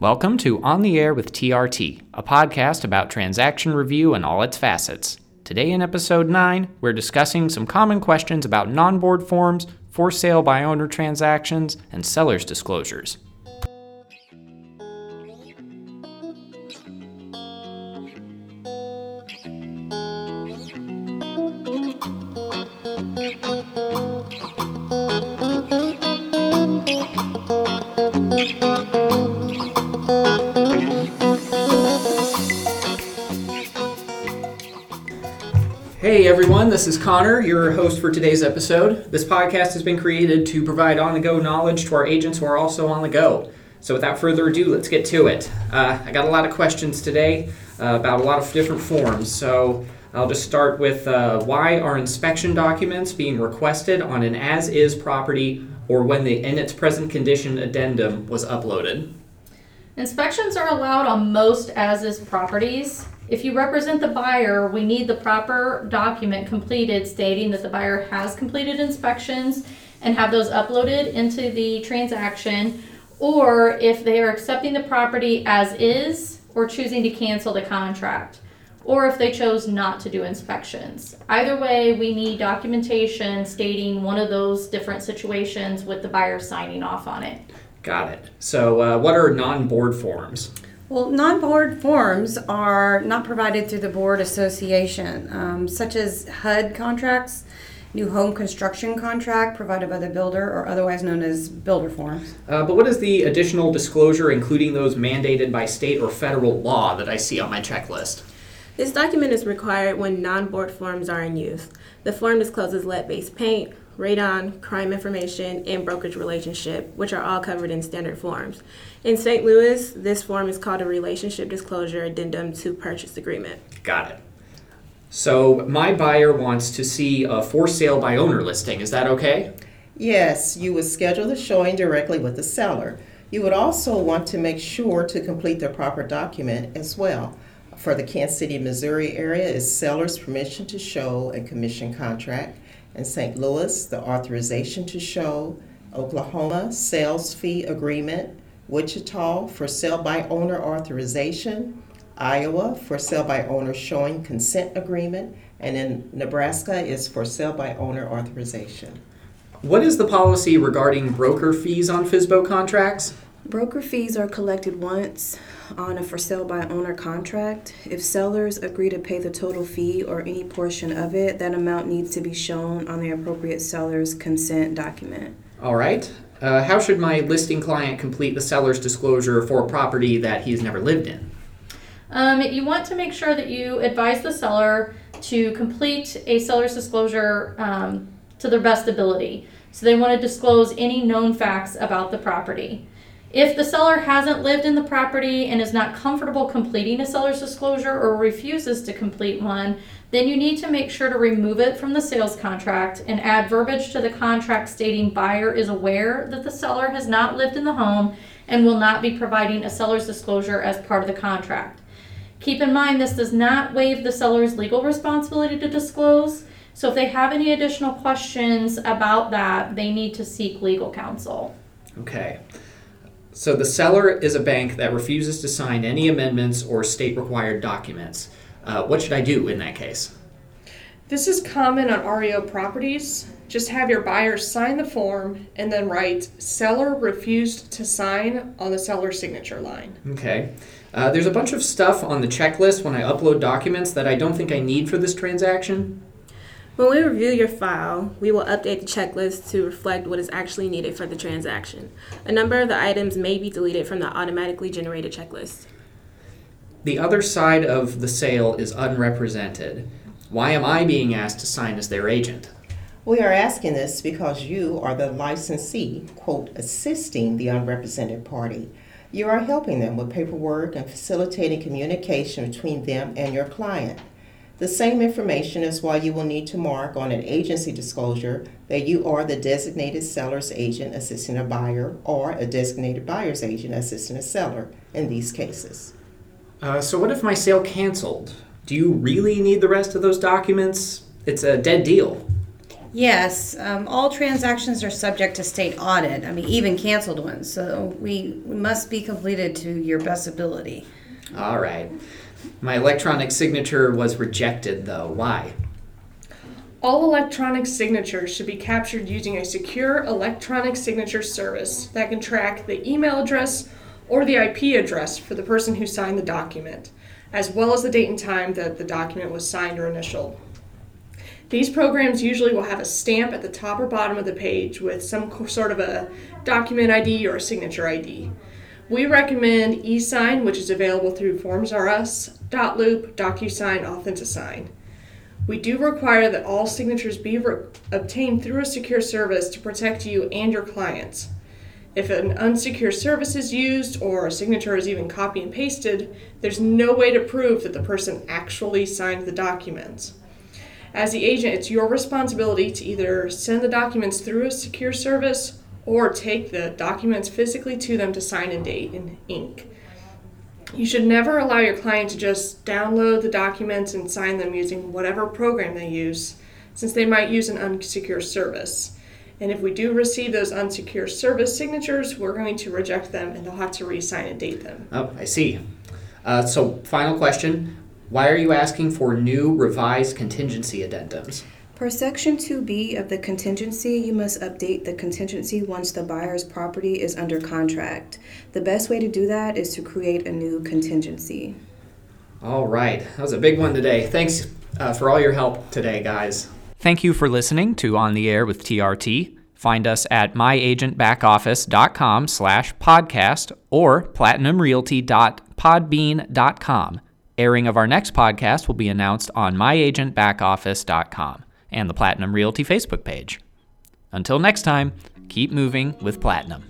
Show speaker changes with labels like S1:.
S1: Welcome to On the Air with TRT, a podcast about transaction review and all its facets. Today in episode 9, we're discussing some common questions about non board forms, for sale by owner transactions, and seller's disclosures. Hey everyone, this is Connor, your host for today's episode. This podcast has been created to provide on the go knowledge to our agents who are also on the go. So without further ado, let's get to it. Uh, I got a lot of questions today uh, about a lot of different forms. So I'll just start with uh, why are inspection documents being requested on an as is property or when the in its present condition addendum was uploaded?
S2: Inspections are allowed on most as is properties. If you represent the buyer, we need the proper document completed stating that the buyer has completed inspections and have those uploaded into the transaction. Or if they are accepting the property as is or choosing to cancel the contract. Or if they chose not to do inspections. Either way, we need documentation stating one of those different situations with the buyer signing off on it.
S1: Got it. So, uh, what are non board forms?
S3: Well, non-board forms are not provided through the board association, um, such as HUD contracts, new home construction contract provided by the builder, or otherwise known as builder forms.
S1: Uh, but what is the additional disclosure, including those mandated by state or federal law, that I see on my checklist?
S4: This document is required when non-board forms are in use. The form discloses lead-based paint, radon, crime information, and brokerage relationship, which are all covered in standard forms. In St. Louis, this form is called a relationship disclosure addendum to purchase agreement.
S1: Got it. So my buyer wants to see a for sale by owner listing. Is that okay?
S5: Yes, you would schedule the showing directly with the seller. You would also want to make sure to complete the proper document as well. For the Kansas City, Missouri area is seller's permission to show and commission contract. In St. Louis, the authorization to show. Oklahoma, sales fee agreement. Wichita, for sale by owner authorization. Iowa, for sale by owner showing consent agreement. And in Nebraska is for sale by owner authorization.
S1: What is the policy regarding broker fees on FSBO contracts?
S6: Broker fees are collected once on a for sale by owner contract. If sellers agree to pay the total fee or any portion of it, that amount needs to be shown on the appropriate seller's consent document.
S1: All right. Uh, how should my listing client complete the seller's disclosure for a property that he's never lived in?
S2: Um, you want to make sure that you advise the seller to complete a seller's disclosure um, to their best ability. So they want to disclose any known facts about the property. If the seller hasn't lived in the property and is not comfortable completing a seller's disclosure or refuses to complete one, then you need to make sure to remove it from the sales contract and add verbiage to the contract stating buyer is aware that the seller has not lived in the home and will not be providing a seller's disclosure as part of the contract. Keep in mind this does not waive the seller's legal responsibility to disclose. So if they have any additional questions about that, they need to seek legal counsel.
S1: Okay. So the seller is a bank that refuses to sign any amendments or state required documents. Uh, what should I do in that case?
S7: This is common on REO properties. Just have your buyer sign the form and then write seller refused to sign on the seller signature line.
S1: Okay. Uh, there's a bunch of stuff on the checklist when I upload documents that I don't think I need for this transaction.
S4: When we review your file, we will update the checklist to reflect what is actually needed for the transaction. A number of the items may be deleted from the automatically generated checklist.
S1: The other side of the sale is unrepresented. Why am I being asked to sign as their agent?
S5: We are asking this because you are the licensee, quote, assisting the unrepresented party. You are helping them with paperwork and facilitating communication between them and your client. The same information is why you will need to mark on an agency disclosure that you are the designated seller's agent assisting a buyer or a designated buyer's agent assisting a seller in these cases.
S1: Uh, so, what if my sale canceled? Do you really need the rest of those documents? It's a dead deal.
S3: Yes, um, all transactions are subject to state audit. I mean, even canceled ones. So we, we must be completed to your best ability.
S1: All right. My electronic signature was rejected, though. Why?
S7: All electronic signatures should be captured using a secure electronic signature service that can track the email address or the IP address for the person who signed the document, as well as the date and time that the document was signed or initialed. These programs usually will have a stamp at the top or bottom of the page with some sort of a document ID or a signature ID. We recommend eSign, which is available through Forms R Us, Dotloop, DocuSign, Authentisign. We do require that all signatures be re- obtained through a secure service to protect you and your clients. If an unsecure service is used or a signature is even copy and pasted, there's no way to prove that the person actually signed the documents. As the agent, it's your responsibility to either send the documents through a secure service or take the documents physically to them to sign and date in ink. You should never allow your client to just download the documents and sign them using whatever program they use, since they might use an unsecure service. And if we do receive those unsecure service signatures, we're going to reject them and they'll have to re sign and date them.
S1: Oh, I see. Uh, so, final question. Why are you asking for new revised contingency addendums?
S6: Per section 2B of the contingency, you must update the contingency once the buyer's property is under contract. The best way to do that is to create a new contingency.
S1: All right. That was a big one today. Thanks uh, for all your help today, guys. Thank you for listening to On the Air with TRT. Find us at myagentbackoffice.com slash podcast or platinumrealty.podbean.com. Airing of our next podcast will be announced on myagentbackoffice.com and the Platinum Realty Facebook page. Until next time, keep moving with Platinum.